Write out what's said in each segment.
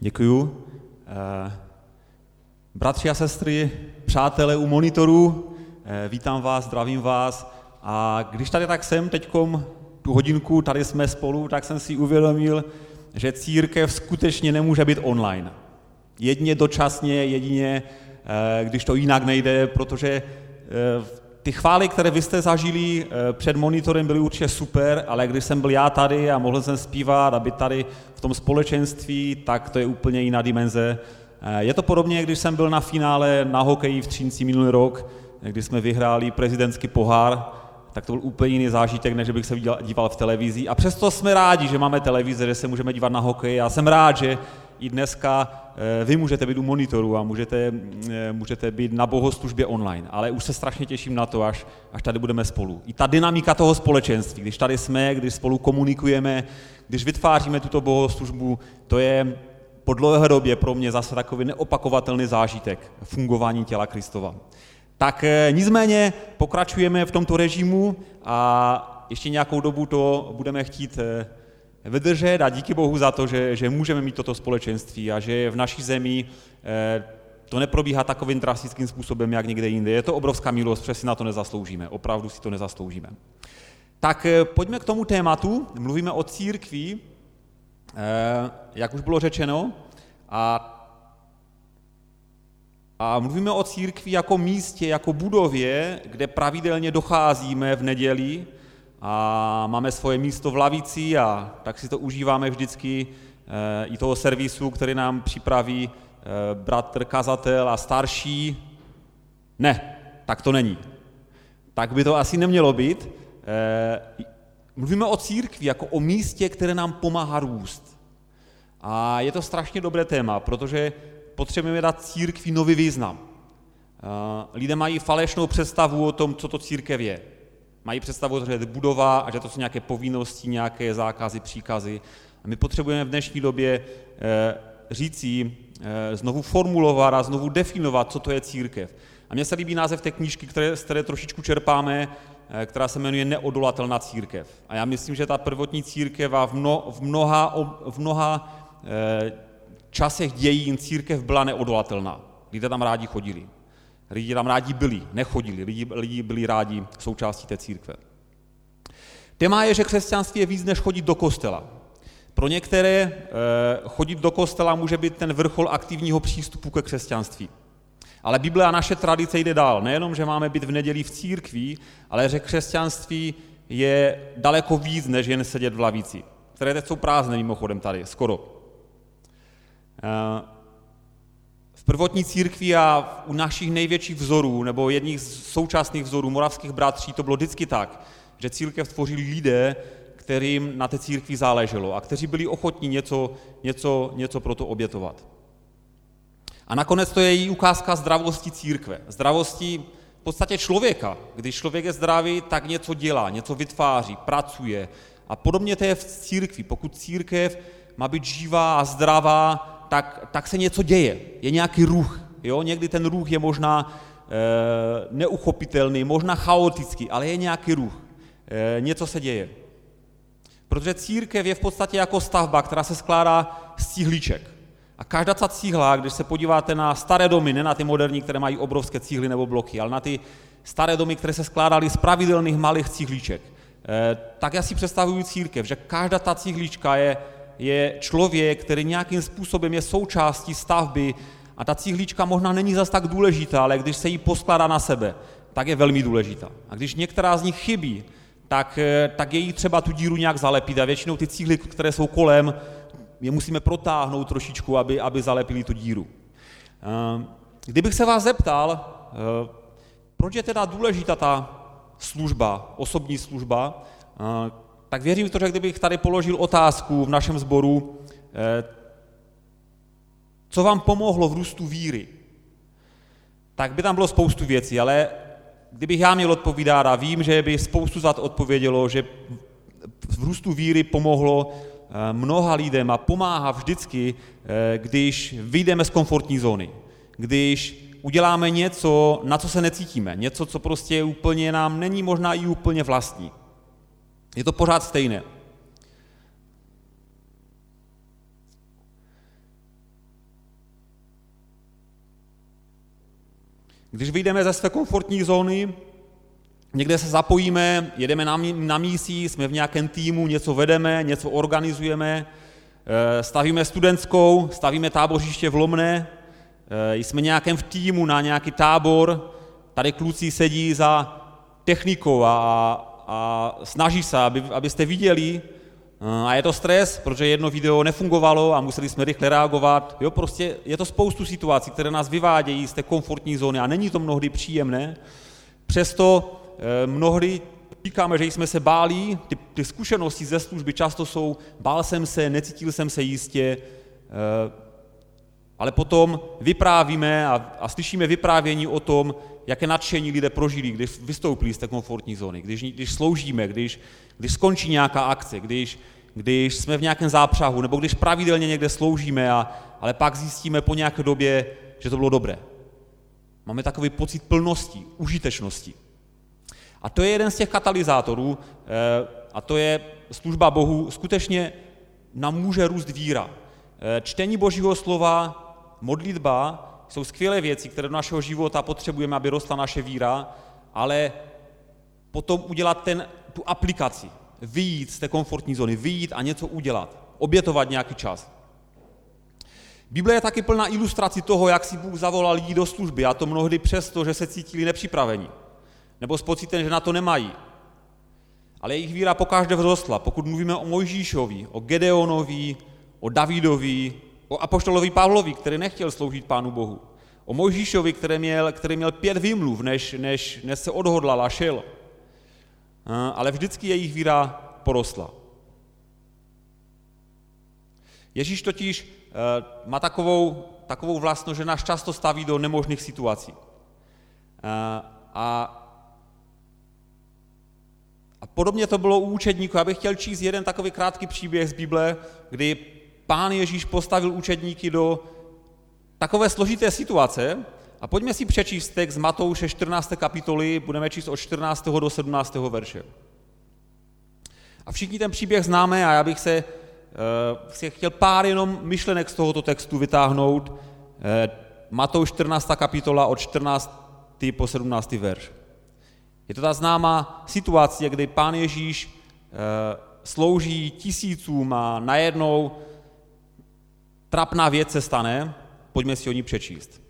Děkuju. Eh, bratři a sestry, přátelé u monitorů, eh, vítám vás, zdravím vás. A když tady tak jsem teďkom tu hodinku, tady jsme spolu, tak jsem si uvědomil, že církev skutečně nemůže být online. Jedině dočasně, jedině, eh, když to jinak nejde, protože ty chvály, které vy jste zažili eh, před monitorem, byly určitě super, ale když jsem byl já tady a mohl jsem zpívat a být tady v tom společenství, tak to je úplně jiná dimenze. Eh, je to podobně, když jsem byl na finále na hokeji v Třínci minulý rok, kdy jsme vyhráli prezidentský pohár, tak to byl úplně jiný zážitek, než bych se díval v televizi. A přesto jsme rádi, že máme televize, že se můžeme dívat na hokej. Já jsem rád, že i dneska eh, vy můžete být u monitoru a můžete, eh, můžete být na bohoslužbě online, ale už se strašně těším na to, až, až tady budeme spolu. I ta dynamika toho společenství, když tady jsme, když spolu komunikujeme, když vytváříme tuto bohoslužbu, to je po dlouhé době pro mě zase takový neopakovatelný zážitek fungování těla Kristova. Tak eh, nicméně pokračujeme v tomto režimu a ještě nějakou dobu to budeme chtít vydržet a díky Bohu za to, že, že můžeme mít toto společenství a že v naší zemi eh, to neprobíhá takovým drastickým způsobem, jak někde jinde. Je to obrovská milost, přesně na to nezasloužíme. Opravdu si to nezasloužíme. Tak eh, pojďme k tomu tématu. Mluvíme o církvi, eh, jak už bylo řečeno, a, a mluvíme o církvi jako místě, jako budově, kde pravidelně docházíme v neděli, a máme svoje místo v lavici a tak si to užíváme vždycky eh, i toho servisu, který nám připraví eh, bratr, kazatel a starší. Ne, tak to není. Tak by to asi nemělo být. Eh, mluvíme o církvi jako o místě, které nám pomáhá růst. A je to strašně dobré téma, protože potřebujeme dát církvi nový význam. Lidé mají falešnou představu o tom, co to církev je. Mají představu, že je budova a že to jsou nějaké povinnosti, nějaké zákazy, příkazy. A my potřebujeme v dnešní době eh, říci, eh, znovu formulovat a znovu definovat, co to je církev. A mně se líbí název té knížky, které, z které trošičku čerpáme, eh, která se jmenuje Neodolatelná církev. A já myslím, že ta prvotní církev a v, mno, v mnoha, v mnoha časech dějin církev byla neodolatelná. Lidé tam rádi chodili. Lidi tam rádi byli, nechodili, lidi, lidi byli rádi součástí té církve. Téma je, že křesťanství je víc než chodit do kostela. Pro některé eh, chodit do kostela může být ten vrchol aktivního přístupu ke křesťanství. Ale Bible a naše tradice jde dál. Nejenom, že máme být v neděli v církvi, ale že křesťanství je daleko víc, než jen sedět v lavici. Které teď jsou prázdné mimochodem tady, skoro. Eh, prvotní církvi a u našich největších vzorů, nebo jedních z současných vzorů moravských bratří, to bylo vždycky tak, že církev tvořili lidé, kterým na té církvi záleželo a kteří byli ochotní něco, něco, něco pro to obětovat. A nakonec to je i ukázka zdravosti církve. Zdravosti v podstatě člověka. Když člověk je zdravý, tak něco dělá, něco vytváří, pracuje. A podobně to je v církvi. Pokud církev má být živá a zdravá, tak, tak se něco děje, je nějaký ruch. Jo? Někdy ten ruch je možná e, neuchopitelný, možná chaotický, ale je nějaký ruch. E, něco se děje. Protože církev je v podstatě jako stavba, která se skládá z cíhlíček. A každá ta cíhla, když se podíváte na staré domy, ne na ty moderní, které mají obrovské cíhly nebo bloky, ale na ty staré domy, které se skládaly z pravidelných malých cíhlíček, eh, tak já si představuju církev, že každá ta cíhlíčka je je člověk, který nějakým způsobem je součástí stavby a ta cíhlíčka možná není zas tak důležitá, ale když se jí poskládá na sebe, tak je velmi důležitá. A když některá z nich chybí, tak, eh, tak je jí třeba tu díru nějak zalepit a většinou ty cíhly, které jsou kolem, je musíme protáhnout trošičku, aby, aby zalepili tu díru. Eh, kdybych se vás zeptal, eh, proč je teda důležitá ta služba, osobní služba, tak věřím v to, že kdybych tady položil otázku v našem sboru, eh, co vám pomohlo v růstu víry, tak by tam bylo spoustu věcí, ale kdybych já měl odpovídat a vím, že by spoustu zad odpovědělo, že v růstu víry pomohlo eh, mnoha lidem a pomáhá vždycky, eh, když vyjdeme z komfortní zóny, když uděláme něco, na co se necítíme, něco, co prostě úplně nám není možná i úplně vlastní. Je to pořád stejné. Když vyjdeme ze své komfortní zóny, někde se zapojíme, jedeme na, na mísí, jsme v nějakém týmu, něco vedeme, něco organizujeme, eh, stavíme studentskou, stavíme tábořiště v Lomné, eh, jsme nějakém v týmu na nějaký tábor, tady kluci sedí za technikou a a snaží se, aby, abyste viděli, a je to stres, protože jedno video nefungovalo a museli jsme rychle reagovat. Jo, prostě je to spoustu situací, které nás vyvádějí z té komfortní zóny a není to mnohdy příjemné. Přesto eh, mnohdy říkáme, že jsme se báli, ty, ty zkušenosti ze služby často jsou, bál jsem se, necítil jsem se jistě, eh, ale potom vyprávíme a, slyšíme vyprávění o tom, jaké nadšení lidé prožili, když vystoupili z té komfortní zóny, když, když sloužíme, když, když skončí nějaká akce, když, když jsme v nějakém zápřahu, nebo když pravidelně někde sloužíme, a, ale pak zjistíme po nějaké době, že to bylo dobré. Máme takový pocit plnosti, užitečnosti. A to je jeden z těch katalyzátorů, eh, a to je služba Bohu, skutečně nám může růst víra. Eh, čtení Božího slova, modlitba jsou skvělé věci, které do našeho života potřebujeme, aby rostla naše víra, ale potom udělat ten, tu aplikaci, vyjít z té komfortní zóny, vyjít a něco udělat, obětovat nějaký čas. Bible je taky plná ilustrací toho, jak si Bůh zavolal lidi do služby, a to mnohdy přesto, že se cítili nepřipraveni, nebo s pocitem, že na to nemají. Ale jejich víra pokaždé vzrostla. Pokud mluvíme o Mojžíšovi, o Gedeonovi, o Davidovi, o apoštolovi Pavlovi, který nechtěl sloužit Pánu Bohu. O Mojžíšovi, který měl, který měl pět výmluv, než, než, než se odhodlal a šel. Ale vždycky jejich víra porostla. Ježíš totiž eh, má takovou, takovou vlastnost, že nás často staví do nemožných situací. A, a podobně to bylo u učedníků. Já bych chtěl číst jeden takový krátký příběh z Bible, kdy pán Ježíš postavil učedníky do takové složité situace, a pojďme si přečíst text z Matouše 14. kapitoly, budeme číst od 14. do 17. verše. A všichni ten příběh známe a já bych se, si chtěl pár jenom myšlenek z tohoto textu vytáhnout. Uh, Matouš 14. kapitola od 14. po 17. verš. Je to ta známá situace, kdy pán Ježíš uh, slouží tisícům a najednou trapná věc se stane, pojďme si o ní přečíst.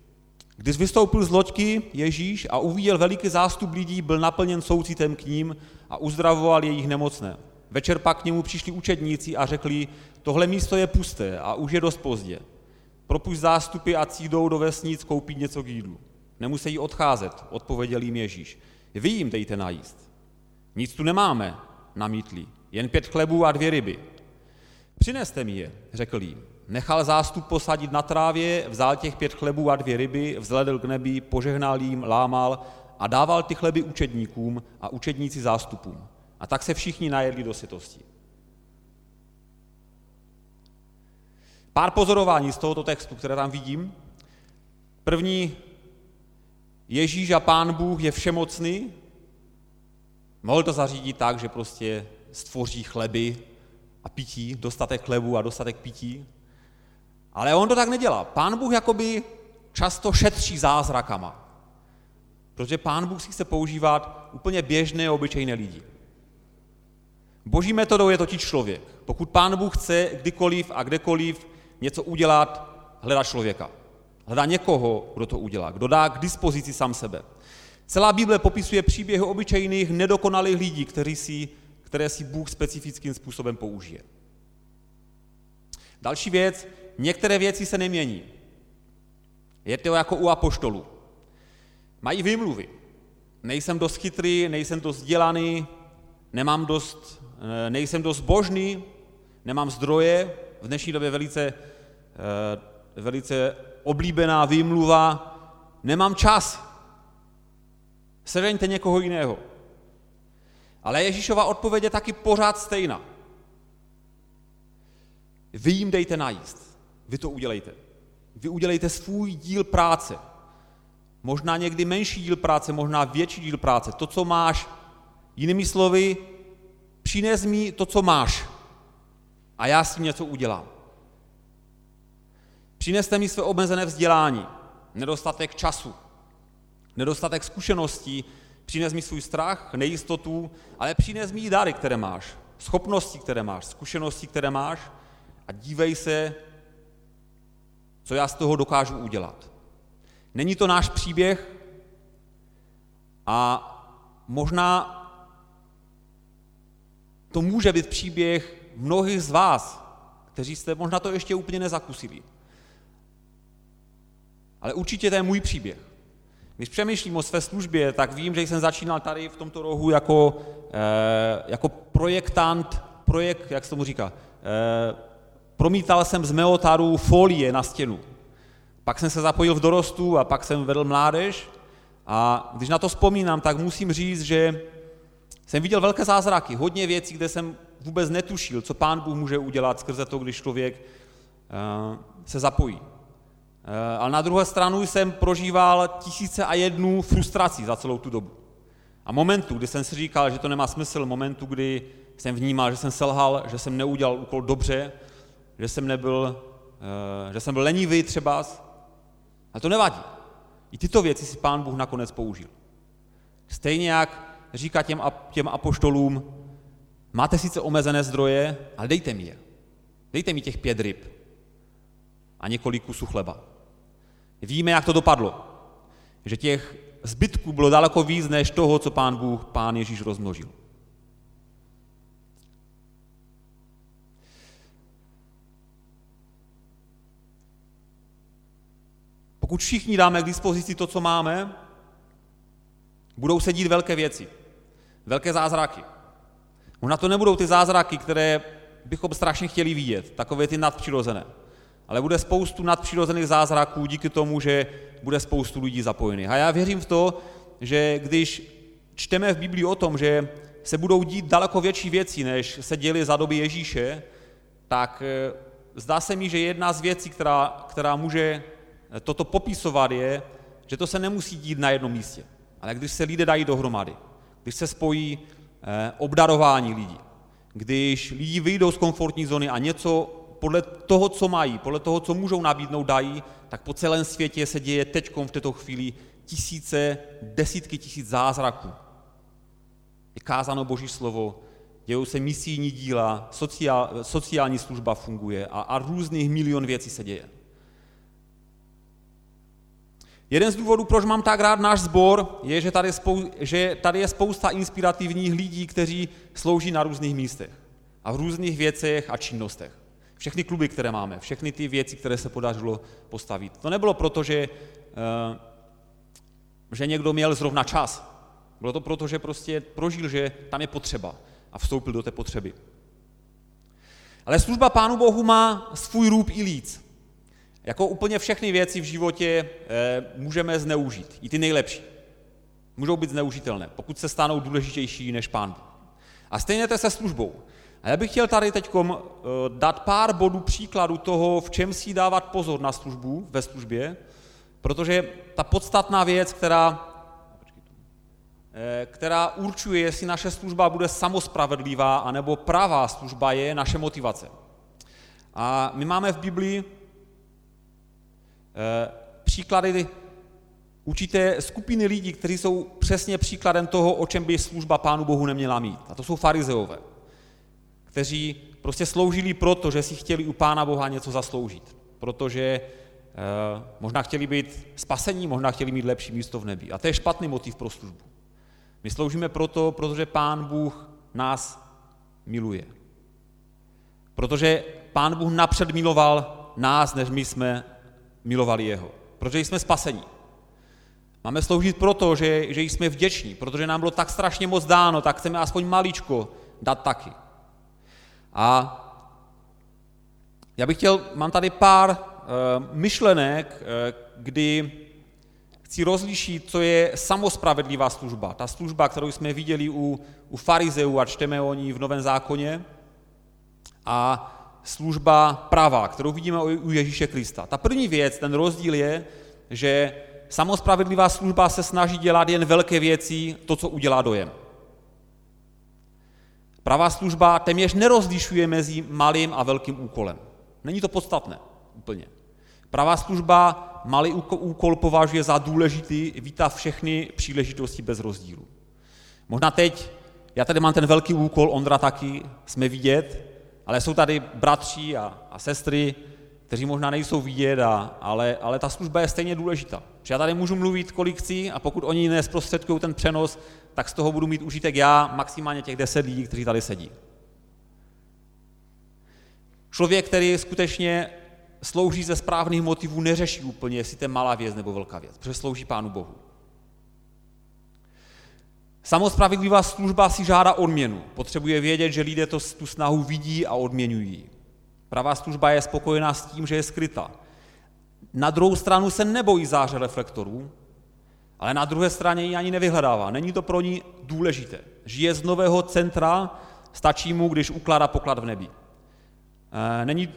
Když vystoupil z loďky Ježíš a uviděl veliký zástup lidí, byl naplněn soucitem k ním a uzdravoval jejich nemocné. Večer pak k němu přišli učedníci a řekli, tohle místo je pusté a už je dost pozdě. Propušť zástupy a jdou do vesnic koupit něco k jídlu. Nemusí odcházet, odpověděl jim Ježíš. Vy jim dejte najíst. Nic tu nemáme, namítli, jen pět chlebů a dvě ryby. Přineste mi je, řekl jim. Nechal zástup posadit na trávě, vzal těch pět chlebů a dvě ryby, vzhledl k nebi, požehnal jim, lámal a dával ty chleby učedníkům a učedníci zástupům. A tak se všichni najedli do sytosti. Pár pozorování z tohoto textu, které tam vidím. První, Ježíš a Pán Bůh je všemocný. Mohl to zařídit tak, že prostě stvoří chleby a pití, dostatek chlebu a dostatek pití. Ale on to tak nedělá. Pán Bůh jakoby často šetří zázrakama. Protože pán Bůh si chce používat úplně běžné, obyčejné lidi. Boží metodou je totiž člověk. Pokud pán Bůh chce kdykoliv a kdekoliv něco udělat, hledá člověka. Hledá někoho, kdo to udělá, kdo dá k dispozici sám sebe. Celá Bible popisuje příběhy obyčejných, nedokonalých lidí, kteří si, které si Bůh specifickým způsobem použije. Další věc, některé věci se nemění. Je to jako u apoštolů. Mají výmluvy. Nejsem dost chytrý, nejsem dost vzdělaný, nemám dost, eh, nejsem dost božný, nemám zdroje. V dnešní době velice, eh, velice oblíbená výmluva, nemám čas. Seřeňte někoho jiného. Ale Ježíšova odpověď je taky pořád stejná. Vy jim dejte najíst. Vy to udělejte. Vy udělejte svůj díl práce. Možná někdy menší díl práce, možná větší díl práce. To, co máš. Jinými slovy, přines mi to, co máš. A já s tím něco udělám. Přineste mi své omezené vzdělání, nedostatek času, nedostatek zkušeností, přines mi svůj strach, nejistotu, ale přines mi i dary, které máš, schopnosti, které máš, zkušenosti, které máš a dívej se, co já z toho dokážu udělat. Není to náš příběh a možná to může být příběh mnohých z vás, kteří jste možná to ještě úplně nezakusili. Ale určitě to je můj příběh. Když přemýšlím o své službě, tak vím, že jsem začínal tady v tomto rohu jako, eh, jako projektant, projekt, jak se tomu říká, eh, promítal jsem z meotaru folie na stěnu. Pak jsem se zapojil v dorostu a pak jsem vedl mládež a když na to vzpomínám, tak musím říct, že jsem viděl velké zázraky, hodně věcí, kde jsem vůbec netušil, co pán Bůh může udělat skrze to, když člověk eh, se zapojí. Eh, ale na druhé stranu jsem prožíval tisíce a jednu frustrací za celou tu dobu. A momentu, kdy jsem si říkal, že to nemá smysl, momentu, kdy jsem vnímal, že jsem selhal, že jsem neudělal úkol dobře, že jsem nebyl, eh, že jsem byl lenivý třeba, ale to nevadí. I tyto věci si pán Bůh nakonec použil. Stejně jak říká těm, těm apoštolům, máte sice omezené zdroje, ale dejte mi je. Dejte mi těch pět ryb a několik kusů chleba. Víme, jak to dopadlo. Že těch zbytků bylo daleko víc, než toho, co pán Bůh, pán Ježíš rozmnožil. Pokud všichni dáme k dispozici to, co máme, budou se dít velké věci, velké zázraky. Možná to nebudou ty zázraky, které bychom strašně chtěli vidět, takové ty nadpřirozené. Ale bude spoustu nadpřirozených zázraků díky tomu, že bude spoustu lidí zapojených. A já věřím v to, že když čteme v Biblii o tom, že se budou dít daleko větší věci, než se děly za doby Ježíše, tak eh, zdá se mi, že jedna z věcí, která, která může toto popisovat, je, že to se nemusí dít na jednom místě. Ale když se lidé dají dohromady, když se spojí eh, obdarování lidí, když lidi vyjdou z komfortní zóny a něco podle toho, co mají, podle toho, co můžou nabídnout, dají, tak po celém světě se děje teď v této chvíli tisíce, desítky tisíc zázraků. Je kázáno Boží slovo, dějou se misijní díla, sociál, sociální služba funguje a, a různých milion věcí se děje. Jeden z důvodů, proč mám tak rád náš sbor, je, že tady, spou- že tady je spousta inspirativních lidí, kteří slouží na různých místech a v různých věcech a činnostech. Všechny kluby, které máme, všechny ty věci, které se podařilo postavit. To nebylo proto, že, eh, že někdo měl zrovna čas. Bylo to proto, že prostě prožil, že tam je potřeba a vstoupil do té potřeby. Ale služba Pánu Bohu má svůj růb i líc. Jako úplně všechny věci v životě eh, můžeme zneužít, i ty nejlepší. Můžou být zneužitelné, pokud se stanou důležitější než pán. A stejně to se službou. A já bych chtěl tady teď eh, dát pár bodů příkladu toho, v čem si dávat pozor na službu, ve službě, protože ta podstatná věc, která, eh, která určuje, jestli naše služba bude samospravedlivá, anebo pravá služba, je naše motivace. A my máme v Biblii příklady určité skupiny lidí, kteří jsou přesně příkladem toho, o čem by služba Pánu Bohu neměla mít. A to jsou farizeové, kteří prostě sloužili proto, že si chtěli u Pána Boha něco zasloužit. Protože eh, možná chtěli být spasení, možná chtěli mít lepší místo v nebi. A to je špatný motiv pro službu. My sloužíme proto, protože Pán Bůh nás miluje. Protože Pán Bůh napřed miloval nás, než my jsme milovali jeho, protože jsme spasení. Máme sloužit proto, že, že jsme vděční, protože nám bylo tak strašně moc dáno, tak chceme aspoň maličko dát taky. A já bych chtěl, mám tady pár uh, myšlenek, uh, kdy chci rozlišit, co je samospravedlivá služba. Ta služba, kterou jsme viděli u, u farizeů a čteme o ní v Novém zákoně. A služba prava, kterou vidíme u Ježíše Krista. Ta první věc, ten rozdíl je, že samospravedlivá služba se snaží dělat jen velké věci, to, co udělá dojem. Pravá služba téměř nerozlišuje mezi malým a velkým úkolem. Není to podstatné úplně. Pravá služba malý úkol považuje za důležitý vítat všechny příležitosti bez rozdílu. Možná teď, já tady mám ten velký úkol, Ondra taky, jsme vidět, ale jsou tady bratři a, a sestry, kteří možná nejsou vidět, a, ale, ale ta služba je stejně důležitá. Že já tady můžu mluvit, kolik chci, a pokud oni nesprostředkují ten přenos, tak z toho budu mít užitek já, maximálně těch deset lidí, kteří tady sedí. Člověk, který skutečně slouží ze správných motivů, neřeší úplně, jestli to je malá věc nebo velká věc, protože slouží Pánu Bohu. Samospravedlivá služba si žádá odměnu. Potřebuje vědět, že lidé to, tu snahu vidí a odměňují. Pravá služba je spokojená s tím, že je skryta. Na druhou stranu se nebojí záře reflektorů, ale na druhé straně ji ani nevyhledává. Není to pro ní důležité. Žije z nového centra, stačí mu, když ukládá poklad v nebi. Eh, není,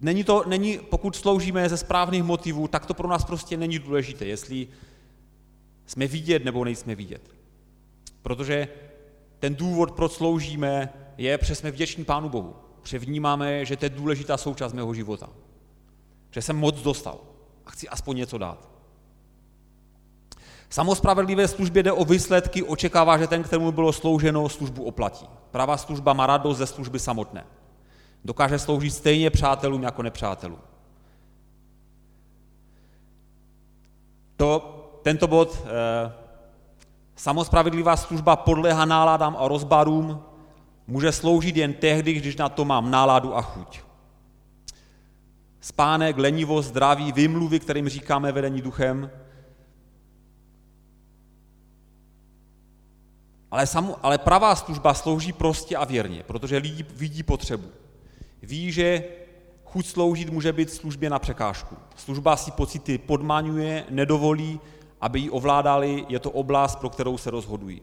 není to, není, pokud sloužíme ze správných motivů, tak to pro nás prostě není důležité, jestli jsme vidět nebo nejsme vidět. Protože ten důvod, proč sloužíme, je, protože jsme vděční Pánu Bohu. Protože vnímáme, že to je důležitá součást mého života. Že jsem moc dostal a chci aspoň něco dát. Samospravedlivé službě jde o výsledky, očekává, že ten, kterému bylo slouženo, službu oplatí. Pravá služba má radost ze služby samotné. Dokáže sloužit stejně přátelům jako nepřátelům. To, tento bod, eh, samospravedlivá služba podléhá náladám a rozbarům, může sloužit jen tehdy, když na to mám náladu a chuť. Spánek, lenivost, zdraví, vymluvy, kterým říkáme vedení duchem, Ale, samu, ale pravá služba slouží prostě a věrně, protože lidi vidí potřebu. Ví, že chuť sloužit může být službě na překážku. Služba si pocity podmaňuje, nedovolí, aby ji ovládali, je to oblast, pro kterou se rozhodují.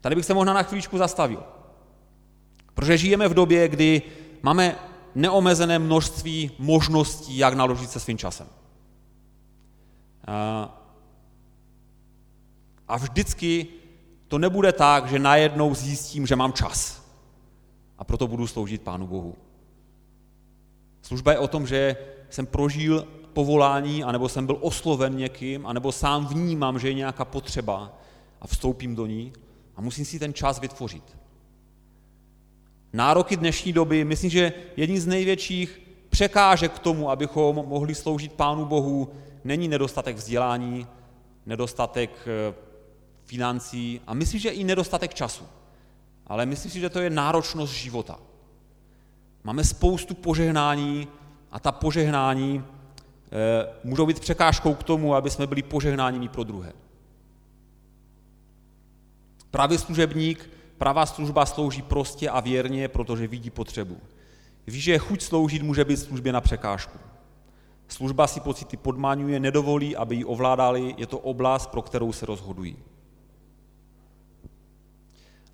Tady bych se možná na chvíličku zastavil. Protože žijeme v době, kdy máme neomezené množství možností, jak naložit se svým časem. A vždycky to nebude tak, že najednou zjistím, že mám čas a proto budu sloužit Pánu Bohu. Služba je o tom, že jsem prožil povolání, anebo jsem byl osloven někým, anebo sám vnímám, že je nějaká potřeba a vstoupím do ní a musím si ten čas vytvořit. Nároky dnešní doby, myslím, že jedním z největších překážek k tomu, abychom mohli sloužit Pánu Bohu, není nedostatek vzdělání, nedostatek eh, financí a myslím, že i nedostatek času. Ale myslím si, že to je náročnost života. Máme spoustu požehnání a ta požehnání e, můžou být překážkou k tomu, aby jsme byli požehnáním pro druhé. Pravý služebník, pravá služba slouží prostě a věrně, protože vidí potřebu. Ví, že chuť sloužit může být službě na překážku. Služba si pocity podmaňuje, nedovolí, aby ji ovládali, je to oblast, pro kterou se rozhodují.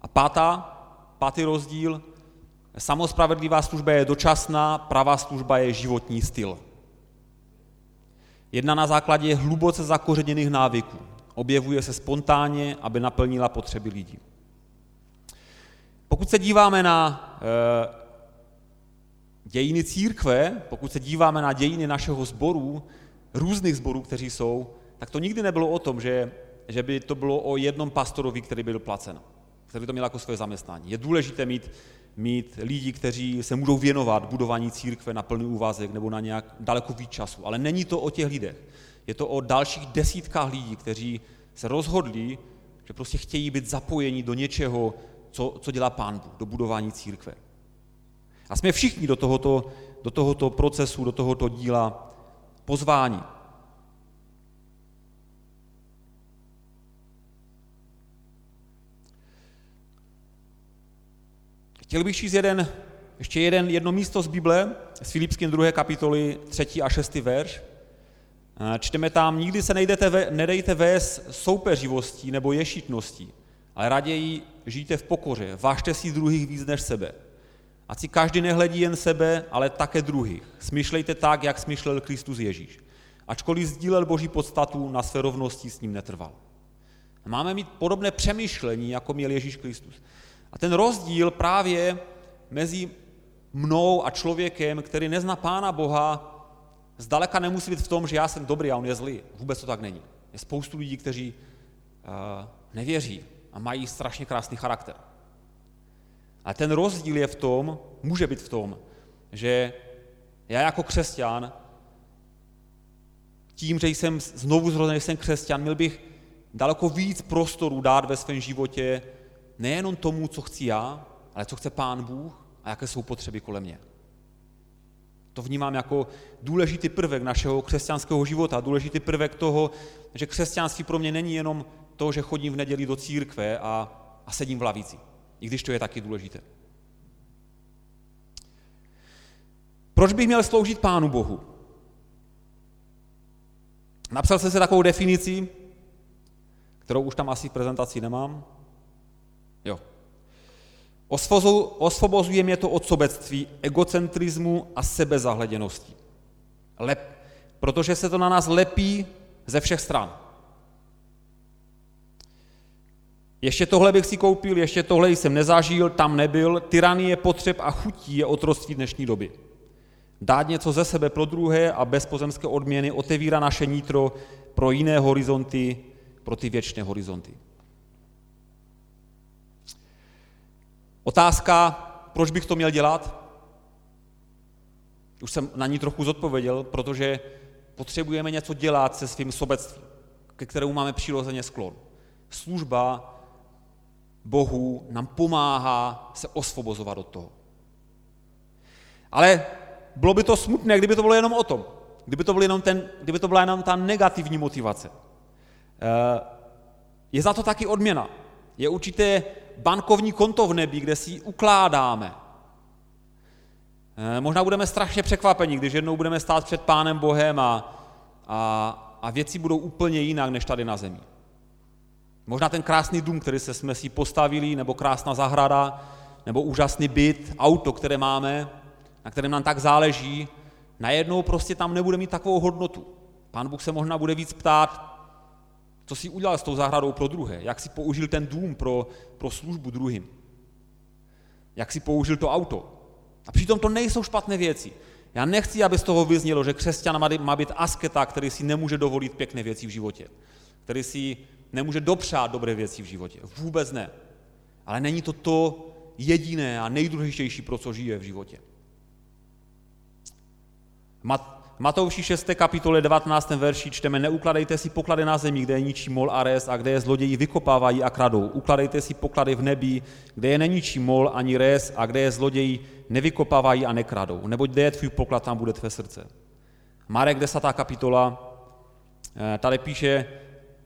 A pátá, pátý rozdíl, samospravedlivá služba je dočasná, pravá služba je životní styl. Jedna na základě hluboce zakořeněných návyků. Objevuje se spontánně, aby naplnila potřeby lidí. Pokud se díváme na e, dějiny církve, pokud se díváme na dějiny našeho sboru, různých sborů, kteří jsou, tak to nikdy nebylo o tom, že, že by to bylo o jednom pastorovi, který byl placen který to měl jako své zaměstnání. Je důležité mít, mít lidi, kteří se můžou věnovat budování církve na plný úvazek nebo na nějak daleko víc času. Ale není to o těch lidech. Je to o dalších desítkách lidí, kteří se rozhodli, že prostě chtějí být zapojeni do něčeho, co, co dělá Pán Bůh, do budování církve. A jsme všichni do tohoto, do tohoto procesu, do tohoto díla pozváni. Chtěl bych číst jeden, ještě jedno místo z Bible, z Filipským 2. kapitoly 3. a 6. verš. Čteme tam, nikdy se nejdete, nedejte vést soupeřivostí nebo ješitností, ale raději žijte v pokoře, vážte si druhých víc než sebe. Ať si každý nehledí jen sebe, ale také druhých. Smyšlejte tak, jak smyšlel Kristus Ježíš. Ačkoliv sdílel Boží podstatu, na své rovnosti s ním netrval. Máme mít podobné přemýšlení, jako měl Ježíš Kristus. A ten rozdíl právě mezi mnou a člověkem, který nezná Pána Boha, zdaleka nemusí být v tom, že já jsem dobrý a on je zlý. Vůbec to tak není. Je spoustu lidí, kteří uh, nevěří a mají strašně krásný charakter. A ten rozdíl je v tom, může být v tom, že já jako křesťan, tím, že jsem znovu zrozený, jsem křesťan, měl bych daleko víc prostoru dát ve svém životě nejenom tomu, co chci já, ale co chce Pán Bůh a jaké jsou potřeby kolem mě. To vnímám jako důležitý prvek našeho křesťanského života, důležitý prvek toho, že křesťanství pro mě není jenom to, že chodím v neděli do církve a, a sedím v lavici, i když to je taky důležité. Proč bych měl sloužit Pánu Bohu? Napsal jsem si takovou definici, kterou už tam asi v prezentaci nemám. Jo. Osvobozuje mě to od sobectví, egocentrizmu a sebezahleděnosti. Lep, protože se to na nás lepí ze všech stran. Ještě tohle bych si koupil, ještě tohle jsem nezažil, tam nebyl. Tyranie potřeb a chutí je otroství dnešní doby. Dát něco ze sebe pro druhé a bez pozemské odměny otevírá naše nitro pro jiné horizonty, pro ty věčné horizonty. Otázka, proč bych to měl dělat? Už jsem na ní trochu zodpověděl, protože potřebujeme něco dělat se svým sobectvím, ke kterému máme přirozeně sklon. Služba Bohu nám pomáhá se osvobozovat od toho. Ale bylo by to smutné, kdyby to bylo jenom o tom. Kdyby to, byl jenom ten, kdyby to byla jenom ta negativní motivace. Eh, je za to taky odměna. Je určité bankovní konto v nebi, kde si ukládáme. Eh, možná budeme strašně překvapeni, když jednou budeme stát před Pánem Bohem a, a, a věci budou úplně jinak než tady na zemi. Možná ten krásný dům, který se jsme si postavili, nebo krásná zahrada, nebo úžasný byt, auto, které máme, na kterém nám tak záleží, najednou prostě tam nebude mít takovou hodnotu. Pán Bůh se možná bude víc ptát, co si udělal s tou zahradou pro druhé, jak si použil ten dům pro, pro službu druhým, jak si použil to auto. A přitom to nejsou špatné věci. Já nechci, aby z toho vyznělo, že křesťan má být asketa, který si nemůže dovolit pěkné věci v životě, který si nemůže dopřát dobré věci v životě. Vůbec ne. Ale není to to jediné a nejdůležitější, pro co žije v životě. Matouši 6. kapitole 19. verši čteme, neukladejte si poklady na zemi, kde je ničí mol a res a kde je zloději vykopávají a kradou. Ukladejte si poklady v nebi, kde je neníčí mol ani res a kde je zloději nevykopávají a nekradou. Neboť kde je tvůj poklad, tam bude tvé srdce. Marek 10. kapitola, eh, tady píše,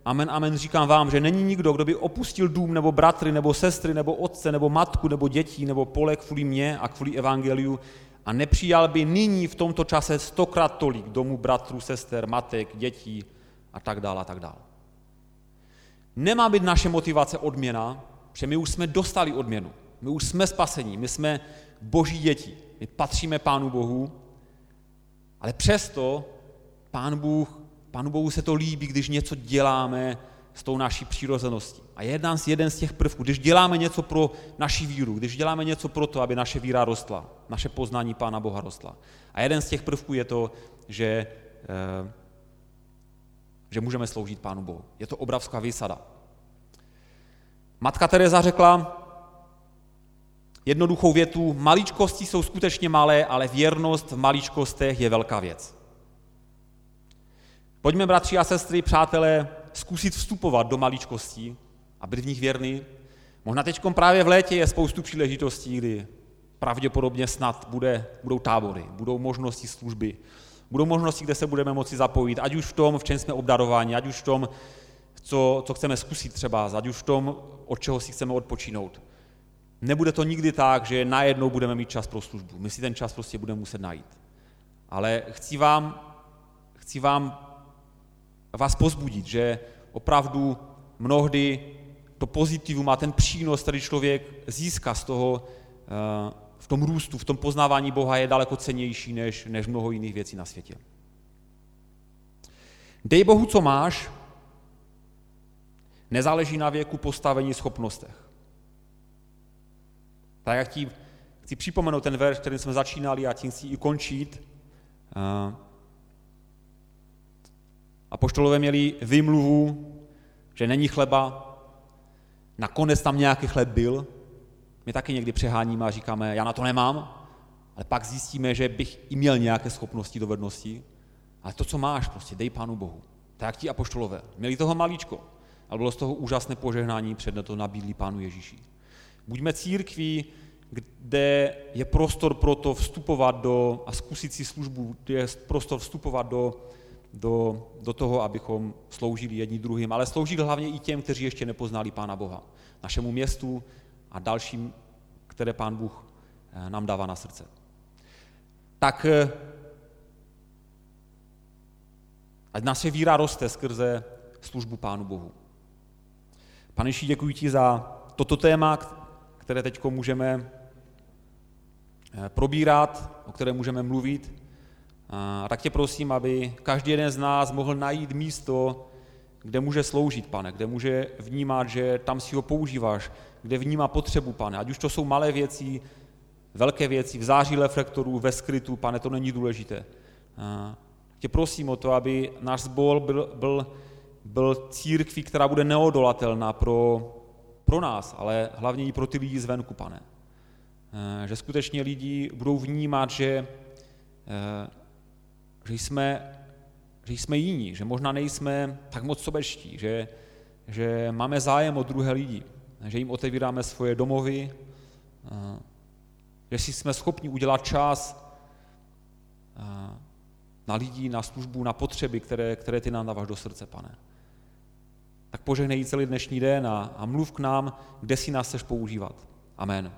Amen, amen, říkám vám, že není nikdo, kdo by opustil dům, nebo bratry, nebo sestry, nebo otce, nebo matku, nebo dětí, nebo pole kvůli mě a kvůli evangeliu a nepřijal by nyní v tomto čase stokrát tolik domů bratrů, sester, matek, dětí a tak dále a tak dále. Nemá být naše motivace odměna, protože my už jsme dostali odměnu. My už jsme spasení, my jsme boží děti, my patříme Pánu Bohu, ale přesto Pán Bůh, Pánu Bohu se to líbí, když něco děláme s tou naší přirozeností. A jeden z, jeden z těch prvků, když děláme něco pro naši víru, když děláme něco pro to, aby naše víra rostla, naše poznání Pána Boha rostla. A jeden z těch prvků je to, že, eh, že můžeme sloužit Pánu Bohu. Je to obrovská výsada. Matka Teresa řekla jednoduchou větu, maličkosti jsou skutečně malé, ale věrnost v maličkostech je velká věc. Pojďme, bratři a sestry, přátelé, zkusit vstupovat do maličkostí a být v nich věrný. Možná teď právě v létě je spoustu příležitostí, kdy pravděpodobně snad bude, budou tábory, budou možnosti služby, budou možnosti, kde se budeme moci zapojit, ať už v tom, v čem jsme obdarováni, ať už v tom, co, co chceme zkusit třeba, ať už v tom, od čeho si chceme odpočinout. Nebude to nikdy tak, že najednou budeme mít čas pro službu. My si ten čas prostě budeme muset najít. Ale chci vám, chci vám vás pozbudit, že opravdu mnohdy to pozitivum a ten přínos, který člověk získá z toho, eh, v tom růstu, v tom poznávání Boha je daleko cenější než, než mnoho jiných věcí na světě. Dej Bohu, co máš, nezáleží na věku, postavení, schopnostech. Tak jak ti chci připomenout ten verš, který jsme začínali a tím chci i končit. A poštolové měli vymluvu, že není chleba, nakonec tam nějaký chleb byl, my taky někdy přeháníme a říkáme, já na to nemám, ale pak zjistíme, že bych i měl nějaké schopnosti, dovednosti, ale to, co máš, prostě dej Pánu Bohu. Tak ti apoštolové. Měli toho malíčko, ale bylo z toho úžasné požehnání, před to nabídli Pánu Ježíši. Buďme církví, kde je prostor pro to vstupovat do a zkusit si službu, kde je prostor vstupovat do, do, do toho, abychom sloužili jedni druhým, ale sloužili hlavně i těm, kteří ještě nepoznali Pána Boha. Našemu městu a dalším, které Pán Bůh eh, nám dává na srdce. Tak eh, ať naše víra roste skrze službu Pánu Bohu. Pane Ježíši, děkuji ti za toto téma, které teď můžeme eh, probírat, o kterém můžeme mluvit. A tak tě prosím, aby každý jeden z nás mohl najít místo, kde může sloužit, pane, kde může vnímat, že tam si ho používáš, kde vnímá potřebu, pane. Ať už to jsou malé věci, velké věci, v září reflektorů, ve skrytu, pane, to není důležité. A tě prosím o to, aby náš zbor byl, byl, byl církví, která bude neodolatelná pro, pro nás, ale hlavně i pro ty lidi zvenku, pane. Že skutečně lidi budou vnímat, že, že jsme že jsme jiní, že možná nejsme tak moc sobečtí, že, že máme zájem o druhé lidi, že jim otevíráme svoje domovy, že si jsme schopni udělat čas na lidi, na službu, na potřeby, které, které ty nám dáváš do srdce, pane. Tak požehnej celý dnešní den a, a mluv k nám, kde si nás chceš používat. Amen.